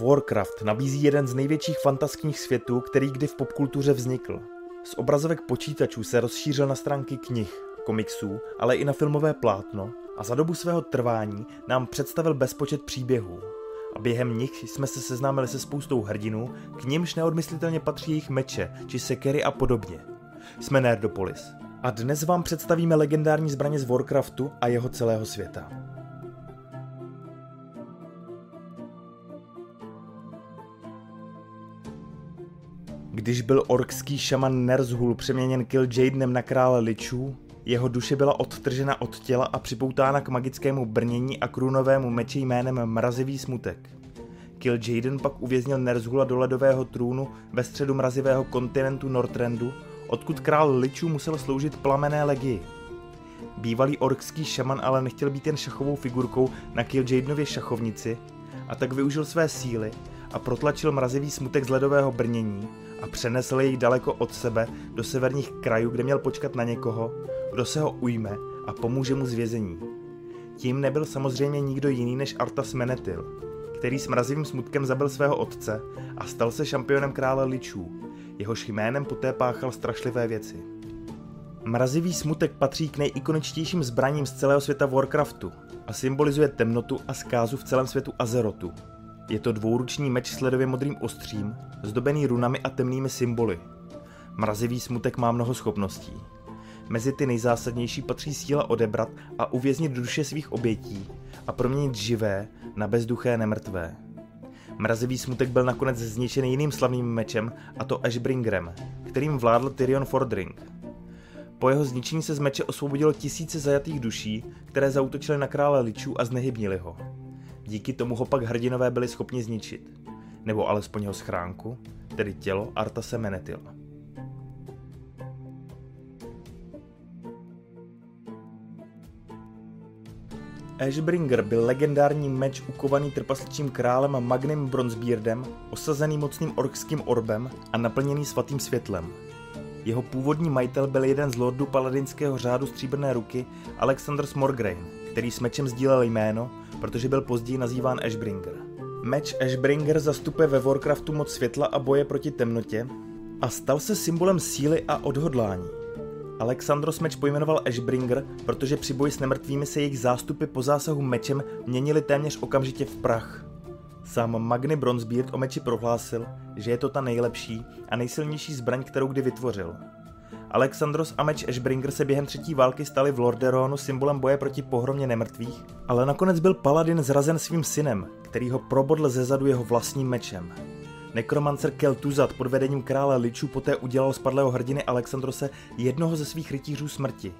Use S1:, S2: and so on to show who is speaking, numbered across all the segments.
S1: Warcraft nabízí jeden z největších fantaskních světů, který kdy v popkultuře vznikl. Z obrazovek počítačů se rozšířil na stránky knih, komiksů, ale i na filmové plátno a za dobu svého trvání nám představil bezpočet příběhů. A během nich jsme se seznámili se spoustou hrdinů, k nimž neodmyslitelně patří jejich meče, či sekery a podobně. Jsme Nerdopolis. A dnes vám představíme legendární zbraně z Warcraftu a jeho celého světa. Když byl orkský šaman Nerzhul přeměněn Jadenem na krále Lichů, jeho duše byla odtržena od těla a připoutána k magickému brnění a krunovému meči jménem Mrazivý smutek. Jaden pak uvěznil Nerzhula do ledového trůnu ve středu mrazivého kontinentu Northrandu, odkud král Lichů musel sloužit plamené legii. Bývalý orkský šaman ale nechtěl být jen šachovou figurkou na Jadenově šachovnici a tak využil své síly a protlačil mrazivý smutek z ledového brnění a přenesl jej daleko od sebe do severních krajů, kde měl počkat na někoho, kdo se ho ujme a pomůže mu z vězení. Tím nebyl samozřejmě nikdo jiný než Artas Menetil, který s mrazivým smutkem zabil svého otce a stal se šampionem krále Ličů, jehož jménem poté páchal strašlivé věci. Mrazivý smutek patří k nejikoničtějším zbraním z celého světa Warcraftu a symbolizuje temnotu a zkázu v celém světu Azerotu, je to dvouruční meč s ledově modrým ostřím, zdobený runami a temnými symboly. Mrazivý smutek má mnoho schopností. Mezi ty nejzásadnější patří síla odebrat a uvěznit duše svých obětí a proměnit živé na bezduché nemrtvé. Mrazivý smutek byl nakonec zničen jiným slavným mečem, a to Ashbringerem, kterým vládl Tyrion Fordring. Po jeho zničení se z meče osvobodilo tisíce zajatých duší, které zautočily na krále ličů a znehybnili ho. Díky tomu ho pak hrdinové byli schopni zničit. Nebo alespoň jeho schránku, tedy tělo Artase Menetila. Ashbringer byl legendární meč ukovaný trpasličím králem Magnem Bronzebeardem, osazený mocným orkským orbem a naplněný svatým světlem. Jeho původní majitel byl jeden z lordů paladinského řádu stříbrné ruky Alexander Smorgrain, který s mečem sdílel jméno protože byl později nazýván Ashbringer. Meč Ashbringer zastupuje ve Warcraftu moc světla a boje proti temnotě a stal se symbolem síly a odhodlání. Alexandros meč pojmenoval Ashbringer, protože při boji s nemrtvými se jejich zástupy po zásahu mečem měnili téměř okamžitě v prach. Sám Magny Bronzebeard o meči prohlásil, že je to ta nejlepší a nejsilnější zbraň, kterou kdy vytvořil – Alexandros a meč Ashbringer se během třetí války stali v Lorderonu symbolem boje proti pohromě nemrtvých, ale nakonec byl Paladin zrazen svým synem, který ho probodl ze zadu jeho vlastním mečem. Nekromancer Keltuzat pod vedením krále Ličů poté udělal z padlého hrdiny Alexandrose jednoho ze svých rytířů smrti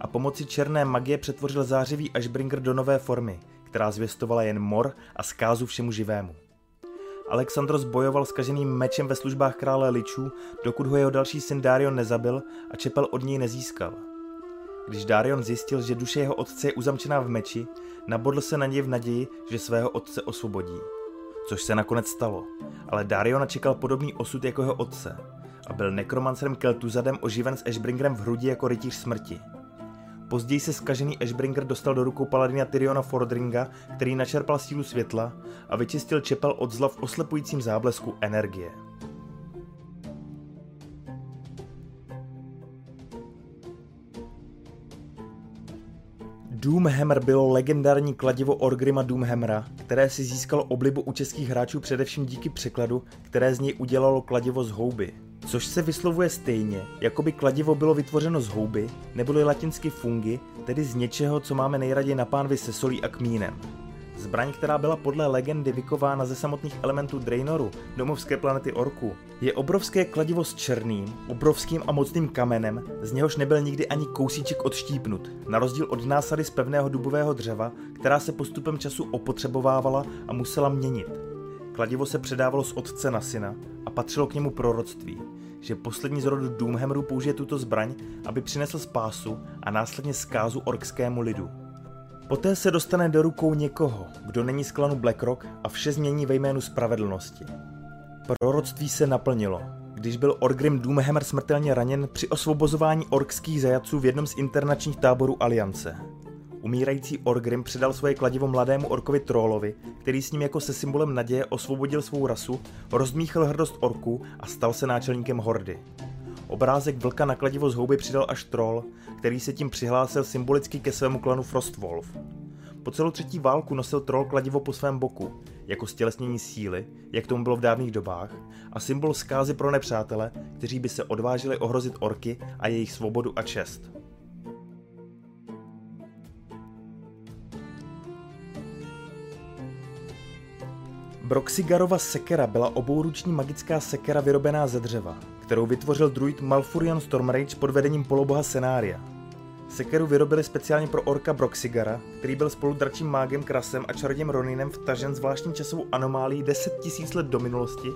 S1: a pomocí černé magie přetvořil zářivý Ashbringer do nové formy, která zvěstovala jen mor a zkázu všemu živému. Alexandros bojoval s kaženým mečem ve službách krále Ličů, dokud ho jeho další syn Darion nezabil a čepel od něj nezískal. Když Darion zjistil, že duše jeho otce je uzamčená v meči, nabodl se na něj v naději, že svého otce osvobodí. Což se nakonec stalo, ale Darion čekal podobný osud jako jeho otce a byl nekromancerem Keltuzadem oživen s Ashbringerem v hrudi jako rytíř smrti. Později se skažený Ashbringer dostal do rukou paladina Tyriona Fordringa, který načerpal sílu světla a vyčistil čepel od zla v oslepujícím záblesku energie. Doomhammer bylo legendární kladivo Orgrima Doomhammera, které si získalo oblibu u českých hráčů především díky překladu, které z něj udělalo kladivo z houby což se vyslovuje stejně, jako by kladivo bylo vytvořeno z houby, neboli latinsky fungi, tedy z něčeho, co máme nejraději na pánvi se solí a kmínem. Zbraň, která byla podle legendy vykována ze samotných elementů Draenoru, domovské planety Orku, je obrovské kladivo s černým, obrovským a mocným kamenem, z něhož nebyl nikdy ani kousíček odštípnut, na rozdíl od násady z pevného dubového dřeva, která se postupem času opotřebovávala a musela měnit. Kladivo se předávalo z otce na syna a patřilo k němu proroctví, že poslední z rodu Doomhammeru použije tuto zbraň, aby přinesl spásu a následně zkázu orkskému lidu. Poté se dostane do rukou někoho, kdo není z klanu Blackrock a vše změní ve jménu spravedlnosti. Proroctví se naplnilo, když byl Orgrim Doomhammer smrtelně raněn při osvobozování orkských zajatců v jednom z internačních táborů Aliance. umírající Orgrim předal svoje kladivo mladému orkovi Trollovi, který s ním jako se symbolem naděje osvobodil svou rasu, rozmíchl hrdost orků a stal se náčelníkem hordy. Obrázek vlka na kladivo z houby přidal až Troll, který se tím přihlásil symbolicky ke svému klanu Frostwolf. Po celou třetí válku nosil Troll kladivo po svém boku, jako stělesnění síly, jak tomu bylo v dávných dobách, a symbol zkázy pro nepřátele, kteří by se odvážili ohrozit orky a jejich svobodu a čest. Broxigarova sekera byla obouruční magická sekera vyrobená ze dřeva, kterou vytvořil druid Malfurion Stormrage pod vedením poloboha Senária. Sekeru vyrobili speciálně pro orka Broxigara, který byl spolu dračím mágem Krasem a čarodějem Roninem vtažen zvláštní časovou anomálí 10 000 let do minulosti,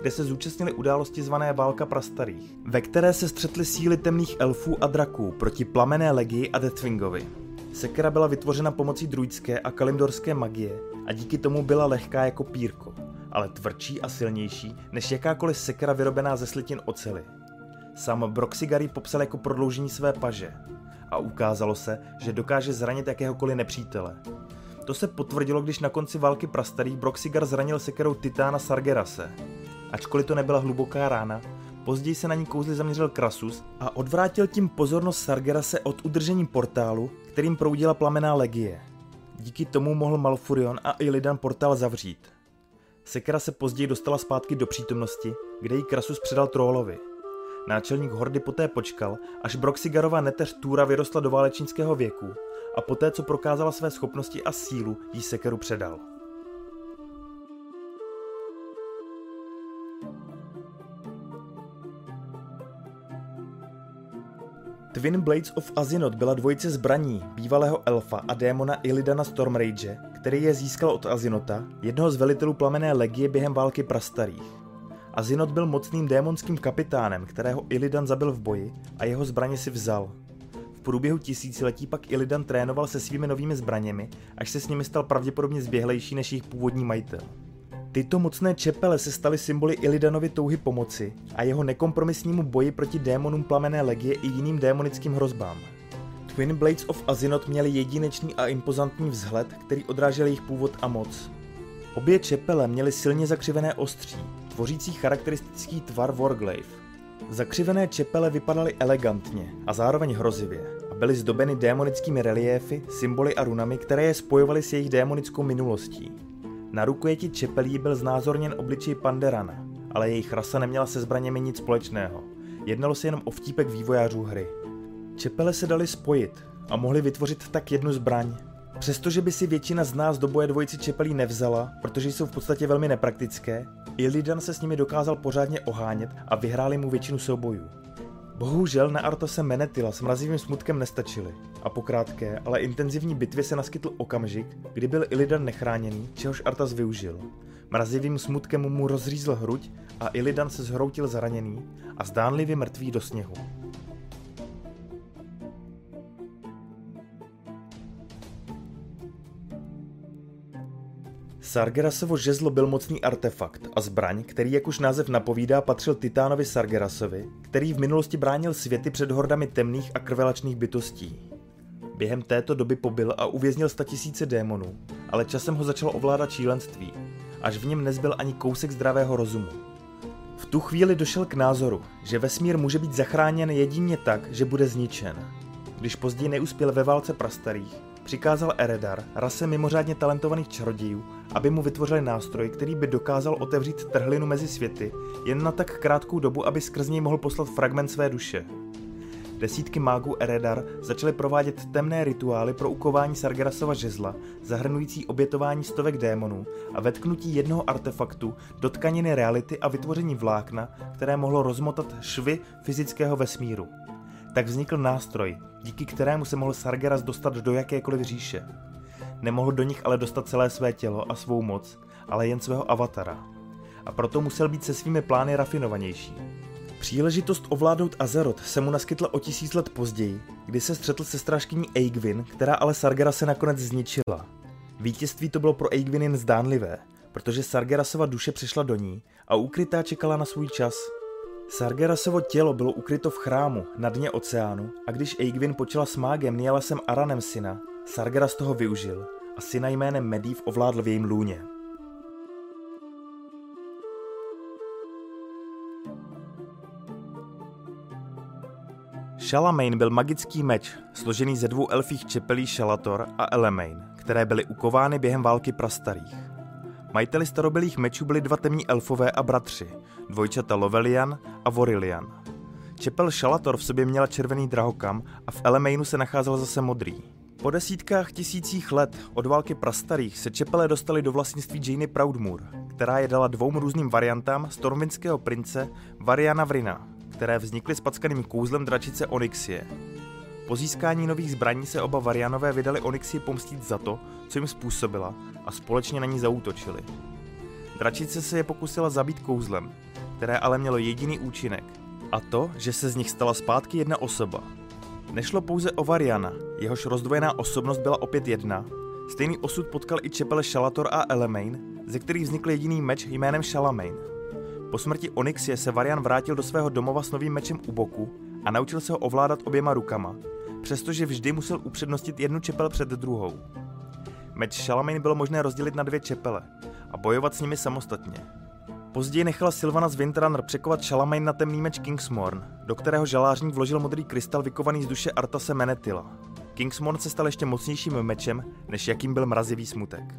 S1: kde se zúčastnili události zvané Válka prastarých, ve které se střetly síly temných elfů a draků proti plamené legii a Deathwingovi. Sekera byla vytvořena pomocí druidské a kalimdorské magie a díky tomu byla lehká jako pírko, ale tvrdší a silnější než jakákoliv sekera vyrobená ze slitin ocely. Sám Broxigary popsal jako prodloužení své paže a ukázalo se, že dokáže zranit jakéhokoliv nepřítele. To se potvrdilo, když na konci války prastarých Broxigar zranil sekerou Titána Sargerase. Ačkoliv to nebyla hluboká rána, později se na ní kouzly zaměřil Krasus a odvrátil tím pozornost Sargerase od udržení portálu, kterým proudila plamená legie. Díky tomu mohl Malfurion a Illidan portál zavřít. Sekera se později dostala zpátky do přítomnosti, kde ji Krasus předal Trollovi. Náčelník hordy poté počkal, až Broxigarova neteř Túra vyrostla do válečnického věku a poté, co prokázala své schopnosti a sílu, jí Sekeru předal. Twin Blades of Azinot byla dvojice zbraní bývalého elfa a démona Illidana Stormrage, který je získal od Azinota, jednoho z velitelů plamené legie během války prastarých. Azinot byl mocným démonským kapitánem, kterého Illidan zabil v boji a jeho zbraně si vzal. V průběhu tisíciletí pak Illidan trénoval se svými novými zbraněmi, až se s nimi stal pravděpodobně zběhlejší než jejich původní majitel. Tyto mocné čepele se staly symboly Illidanovy touhy pomoci a jeho nekompromisnímu boji proti démonům plamené legie i jiným démonickým hrozbám. Twin Blades of Azinot měli jedinečný a impozantní vzhled, který odrážel jejich původ a moc. Obě čepele měly silně zakřivené ostří, tvořící charakteristický tvar Warglaive. Zakřivené čepele vypadaly elegantně a zároveň hrozivě a byly zdobeny démonickými reliéfy, symboly a runami, které je spojovaly s jejich démonickou minulostí. Na rukojeti čepelí byl znázorněn obličej Panderana, ale jejich rasa neměla se zbraněmi nic společného. Jednalo se jenom o vtípek vývojářů hry. Čepele se daly spojit a mohli vytvořit tak jednu zbraň. Přestože by si většina z nás do boje dvojici čepelí nevzala, protože jsou v podstatě velmi nepraktické, Illidan se s nimi dokázal pořádně ohánět a vyhráli mu většinu soubojů. Bohužel na Artose Menetila s mrazivým smutkem nestačili a po krátké, ale intenzivní bitvě se naskytl okamžik, kdy byl Illidan nechráněný, čehož Artas využil. Mrazivým smutkem mu rozřízl hruď a Illidan se zhroutil zraněný a zdánlivě mrtvý do sněhu. Sargerasovo žezlo byl mocný artefakt a zbraň, který, jak už název napovídá, patřil Titánovi Sargerasovi, který v minulosti bránil světy před hordami temných a krvelačných bytostí. Během této doby pobyl a uvěznil tisíce démonů, ale časem ho začalo ovládat šílenství, až v něm nezbyl ani kousek zdravého rozumu. V tu chvíli došel k názoru, že vesmír může být zachráněn jedině tak, že bude zničen. Když později neuspěl ve válce prastarých, přikázal Eredar, rase mimořádně talentovaných čarodějů, aby mu vytvořili nástroj, který by dokázal otevřít trhlinu mezi světy jen na tak krátkou dobu, aby skrz něj mohl poslat fragment své duše. Desítky mágů Eredar začaly provádět temné rituály pro ukování Sargerasova žezla, zahrnující obětování stovek démonů a vetknutí jednoho artefaktu do tkaniny reality a vytvoření vlákna, které mohlo rozmotat švy fyzického vesmíru. Tak vznikl nástroj, díky kterému se mohl Sargeras dostat do jakékoliv říše. Nemohl do nich ale dostat celé své tělo a svou moc, ale jen svého avatara. A proto musel být se svými plány rafinovanější. Příležitost ovládnout Azeroth se mu naskytla o tisíc let později, kdy se střetl se strážkyní Eigvin, která ale Sargera se nakonec zničila. Vítězství to bylo pro Eigvin jen zdánlivé, protože Sargerasova duše přišla do ní a ukrytá čekala na svůj čas – Sargerasovo tělo bylo ukryto v chrámu na dně oceánu a když Eigvin počala s mágem Nialasem Aranem syna, Sargeras toho využil a syna jménem Medivh ovládl v jejím lůně. Šalamain byl magický meč, složený ze dvou elfích čepelí Šalator a Elemain, které byly ukovány během války prastarých. Majiteli starobylých mečů byli dva temní elfové a bratři, dvojčata Lovelian a Vorilian. Čepel Šalator v sobě měla červený drahokam a v Elemainu se nacházel zase modrý. Po desítkách tisících let od války prastarých se čepele dostali do vlastnictví Janey Proudmoor, která je dala dvou různým variantám stormvinského prince Variana Vrina, které vznikly s packaným kouzlem dračice Onyxie. Po získání nových zbraní se oba Varianové vydali Onyxii pomstit za to, co jim způsobila a společně na ní zaútočili. Dračice se je pokusila zabít kouzlem, které ale mělo jediný účinek, a to, že se z nich stala zpátky jedna osoba. Nešlo pouze o Variana, jehož rozdvojená osobnost byla opět jedna, stejný osud potkal i čepele Shalator a Elemain, ze kterých vznikl jediný meč jménem Shalamain. Po smrti Onyxie se Varian vrátil do svého domova s novým mečem u boku a naučil se ho ovládat oběma rukama, přestože vždy musel upřednostit jednu čepel před druhou. Meč Shalamain bylo možné rozdělit na dvě čepele a bojovat s nimi samostatně. Později nechala Sylvana z Windrunner překovat Shalamain na temný meč Kingsmorn, do kterého žalářník vložil modrý krystal vykovaný z duše Artase Menetila. Kingsmorn se stal ještě mocnějším mečem, než jakým byl mrazivý smutek.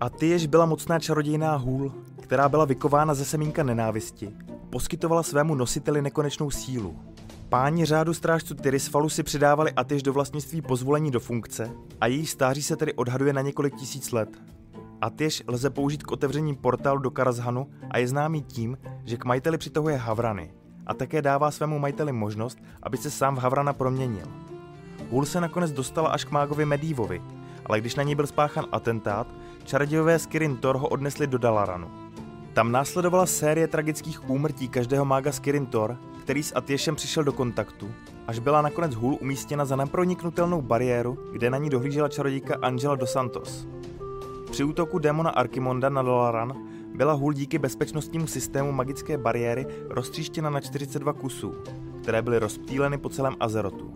S1: A ty jež byla mocná čarodějná hůl, která byla vykována ze semínka nenávisti, poskytovala svému nositeli nekonečnou sílu. Páni řádu strážců Tyrisfalu si přidávali Atyš do vlastnictví pozvolení do funkce a její stáří se tedy odhaduje na několik tisíc let. Atyš lze použít k otevření portálu do Karazhanu a je známý tím, že k majiteli přitahuje Havrany a také dává svému majiteli možnost, aby se sám v Havrana proměnil. Hul se nakonec dostala až k mágovi Medívovi, ale když na ní byl spáchan atentát, čarodějové z Kirin ho odnesli do Dalaranu. Tam následovala série tragických úmrtí každého mága z Kirin Tor, který s Atěšem přišel do kontaktu, až byla nakonec hůl umístěna za neproniknutelnou bariéru, kde na ní dohlížela čarodějka Angela dos Santos. Při útoku démona Archimonda na Dalaran byla hůl díky bezpečnostnímu systému magické bariéry roztříštěna na 42 kusů, které byly rozptýleny po celém Azerotu.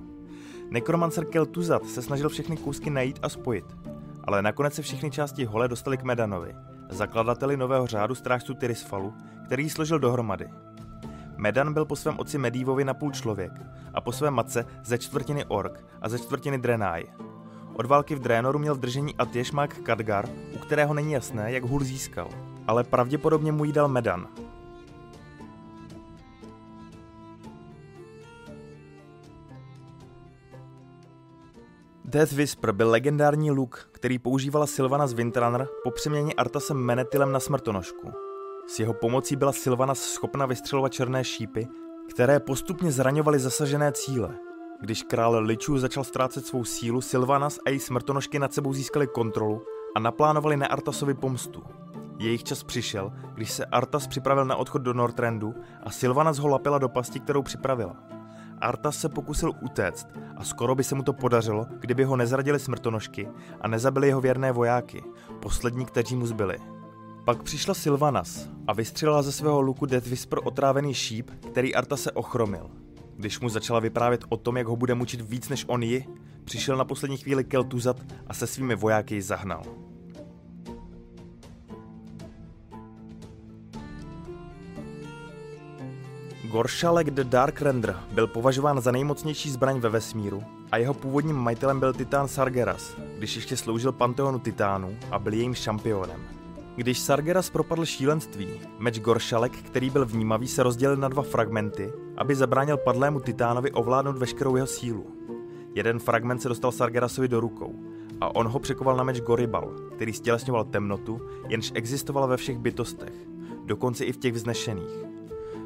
S1: Nekromancer Kel'Thuzad se snažil všechny kousky najít a spojit, ale nakonec se všechny části hole dostaly k Medanovi, zakladateli nového řádu strážců Tyrisfalu, který složil dohromady. Medan byl po svém otci Medívovi napůl člověk a po své matce ze čtvrtiny ork a ze čtvrtiny Drenai. Od války v Drénoru měl v držení Atješmak Kadgar, u kterého není jasné, jak hůl získal, ale pravděpodobně mu jí dal Medan. Death Whisper byl legendární luk, který používala Sylvana z Windrunner po přeměně Artasem Menetilem na smrtonožku. S jeho pomocí byla Sylvana schopna vystřelovat černé šípy, které postupně zraňovaly zasažené cíle. Když král Ličů začal ztrácet svou sílu, Sylvanas a její smrtonožky nad sebou získali kontrolu a naplánovali na Artasovi pomstu. Jejich čas přišel, když se Artas připravil na odchod do Northrandu a Sylvanas ho lapila do pasti, kterou připravila. Artas se pokusil utéct a skoro by se mu to podařilo, kdyby ho nezradili smrtonožky a nezabili jeho věrné vojáky, poslední, kteří mu zbyli. Pak přišla Sylvanas a vystřelila ze svého luku Death Whisper otrávený šíp, který Arta se ochromil. Když mu začala vyprávět o tom, jak ho bude mučit víc než on ji, přišel na poslední chvíli Keltuzat a se svými vojáky ji zahnal. Gorshalek the Dark Render byl považován za nejmocnější zbraň ve vesmíru a jeho původním majitelem byl Titán Sargeras, když ještě sloužil Panteonu Titánů a byl jejím šampionem. Když Sargeras propadl šílenství, meč Goršalek, který byl vnímavý, se rozdělil na dva fragmenty, aby zabránil padlému Titánovi ovládnout veškerou jeho sílu. Jeden fragment se dostal Sargerasovi do rukou a on ho překoval na meč Goribal, který stělesňoval temnotu, jenž existovala ve všech bytostech, dokonce i v těch vznešených.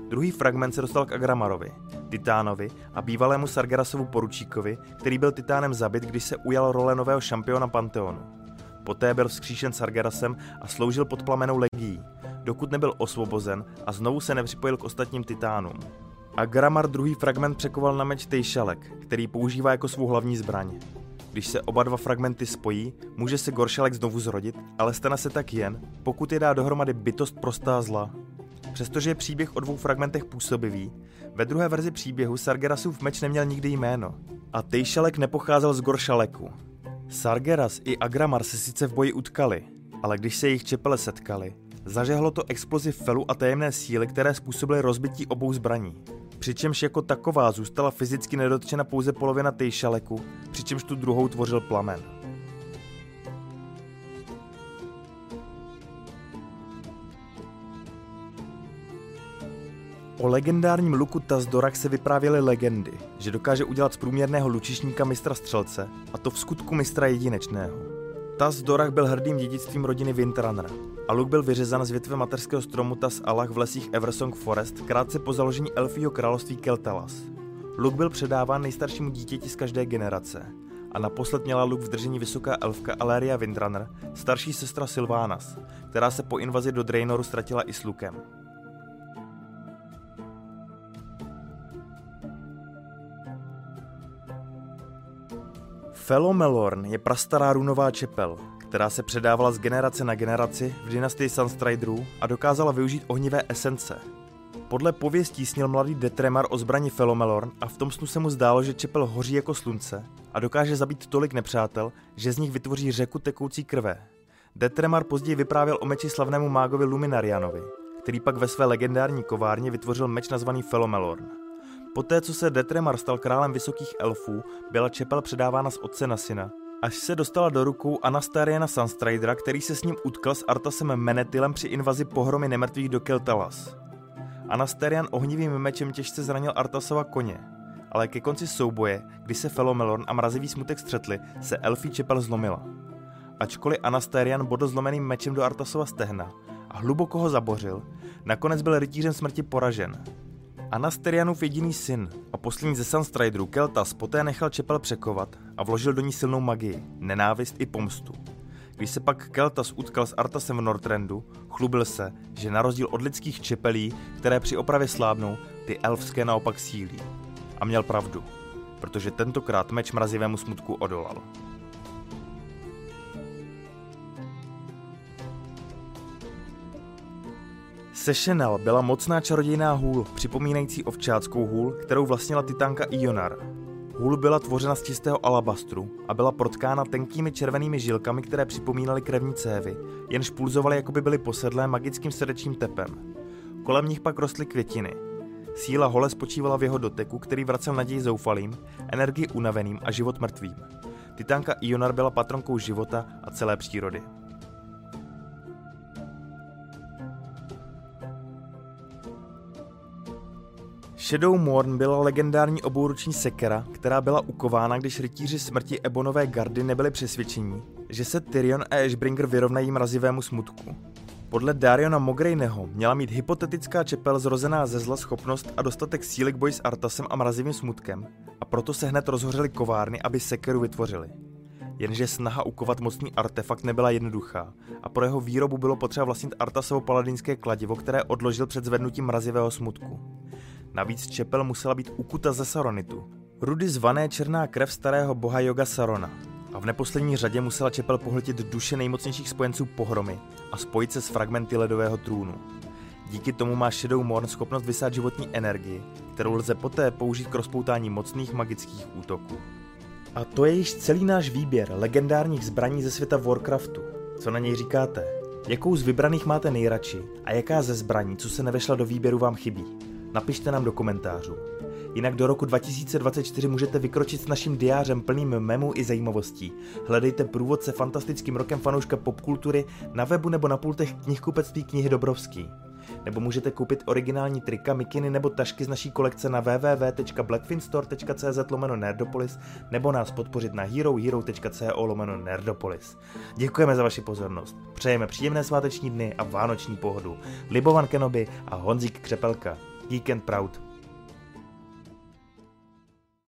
S1: Druhý fragment se dostal k Agramarovi, Titánovi a bývalému Sargerasovu poručíkovi, který byl Titánem zabit, když se ujal role nového šampiona Panteonu. Poté byl vzkříšen Sargerasem a sloužil pod plamenou legií, dokud nebyl osvobozen a znovu se nepřipojil k ostatním titánům. Agramar druhý fragment překoval na meč Tejšalek, který používá jako svou hlavní zbraň. Když se oba dva fragmenty spojí, může se Goršalek znovu zrodit, ale stane se tak jen, pokud je dá dohromady bytost prostá zla. Přestože je příběh o dvou fragmentech působivý, ve druhé verzi příběhu Sargerasův meč neměl nikdy jméno. A Tejšalek nepocházel z Goršaleku. Sargeras i Agramar se sice v boji utkali, ale když se jejich čepele setkali, zažehlo to explozi felu a tajemné síly, které způsobily rozbití obou zbraní. Přičemž jako taková zůstala fyzicky nedotčena pouze polovina Tejšaleku, přičemž tu druhou tvořil plamen. O legendárním luku Tazdorak se vyprávěly legendy, že dokáže udělat z průměrného lučišníka mistra střelce, a to v skutku mistra jedinečného. Tazdorach byl hrdým dědictvím rodiny Windrunner a luk byl vyřezán z větve materského stromu Tas Alach v lesích Eversong Forest krátce po založení elfího království Keltalas. Luk byl předáván nejstaršímu dítěti z každé generace a naposled měla luk v držení vysoká elfka Aleria Windrunner, starší sestra Sylvanas, která se po invazi do Draenoru ztratila i s lukem. Felomelorn je prastará runová čepel, která se předávala z generace na generaci v dynastii Sunstriderů a dokázala využít ohnivé esence. Podle pověstí snil mladý Detremar o zbraní Felomelorn a v tom snu se mu zdálo, že čepel hoří jako slunce a dokáže zabít tolik nepřátel, že z nich vytvoří řeku tekoucí krve. Detremar později vyprávěl o meči slavnému mágovi Luminarianovi, který pak ve své legendární kovárně vytvořil meč nazvaný Felomelorn. Poté, co se Detremar stal králem vysokých elfů, byla čepel předávána z otce na syna, až se dostala do rukou Anastariana Sunstridera, který se s ním utkal s Artasem Menetylem při invazi pohromy nemrtvých do Keltalas. Anastarian ohnivým mečem těžce zranil Artasova koně, ale ke konci souboje, kdy se Felomelorn a mrazivý smutek střetli, se elfí čepel zlomila. Ačkoliv Anastarian bodl zlomeným mečem do Artasova stehna a hluboko ho zabořil, nakonec byl rytířem smrti poražen Anasterianův jediný syn a poslední ze Sunstriderů Keltas poté nechal čepel překovat a vložil do ní silnou magii, nenávist i pomstu. Když se pak Keltas utkal s Artasem v Northrendu, chlubil se, že na rozdíl od lidských čepelí, které při opravě slábnou, ty elfské naopak sílí. A měl pravdu, protože tentokrát meč mrazivému smutku odolal. Sešenel byla mocná čarodějná hůl, připomínající ovčáckou hůl, kterou vlastnila titánka Ionar. Hůl byla tvořena z čistého alabastru a byla protkána tenkými červenými žilkami, které připomínaly krevní cévy, jenž pulzovaly jako by byly posedlé magickým srdečním tepem. Kolem nich pak rostly květiny. Síla hole spočívala v jeho doteku, který vracel naději zoufalým, energii unaveným a život mrtvým. Titánka Ionar byla patronkou života a celé přírody. Shadow Morn byla legendární obouruční sekera, která byla ukována, když rytíři smrti Ebonové gardy nebyli přesvědčení, že se Tyrion a Ashbringer vyrovnají mrazivému smutku. Podle Dariona Mogrejneho měla mít hypotetická čepel zrozená ze zla schopnost a dostatek síly k boji s Artasem a mrazivým smutkem a proto se hned rozhořely kovárny, aby sekeru vytvořili. Jenže snaha ukovat mocný artefakt nebyla jednoduchá a pro jeho výrobu bylo potřeba vlastnit Artasovo paladinské kladivo, které odložil před zvednutím mrazivého smutku. Navíc čepel musela být ukuta ze saronitu, rudy zvané černá krev starého boha Yoga Sarona. A v neposlední řadě musela čepel pohltit duše nejmocnějších spojenců pohromy a spojit se s fragmenty ledového trůnu. Díky tomu má Shadow Morn schopnost vysát životní energii, kterou lze poté použít k rozpoutání mocných magických útoků. A to je již celý náš výběr legendárních zbraní ze světa Warcraftu. Co na něj říkáte? Jakou z vybraných máte nejradši a jaká ze zbraní, co se nevešla do výběru, vám chybí? Napište nám do komentářů. Jinak do roku 2024 můžete vykročit s naším diářem plným memů i zajímavostí. Hledejte průvodce fantastickým rokem fanouška popkultury na webu nebo na pultech knihkupectví knihy Dobrovský. Nebo můžete koupit originální trika, mikiny nebo tašky z naší kolekce na www.blackfinstore.cz lomeno nerdopolis nebo nás podpořit na herohero.co lomeno nerdopolis. Děkujeme za vaši pozornost. Přejeme příjemné sváteční dny a vánoční pohodu. Libovan Kenobi a Honzík Křepelka. Geek and Proud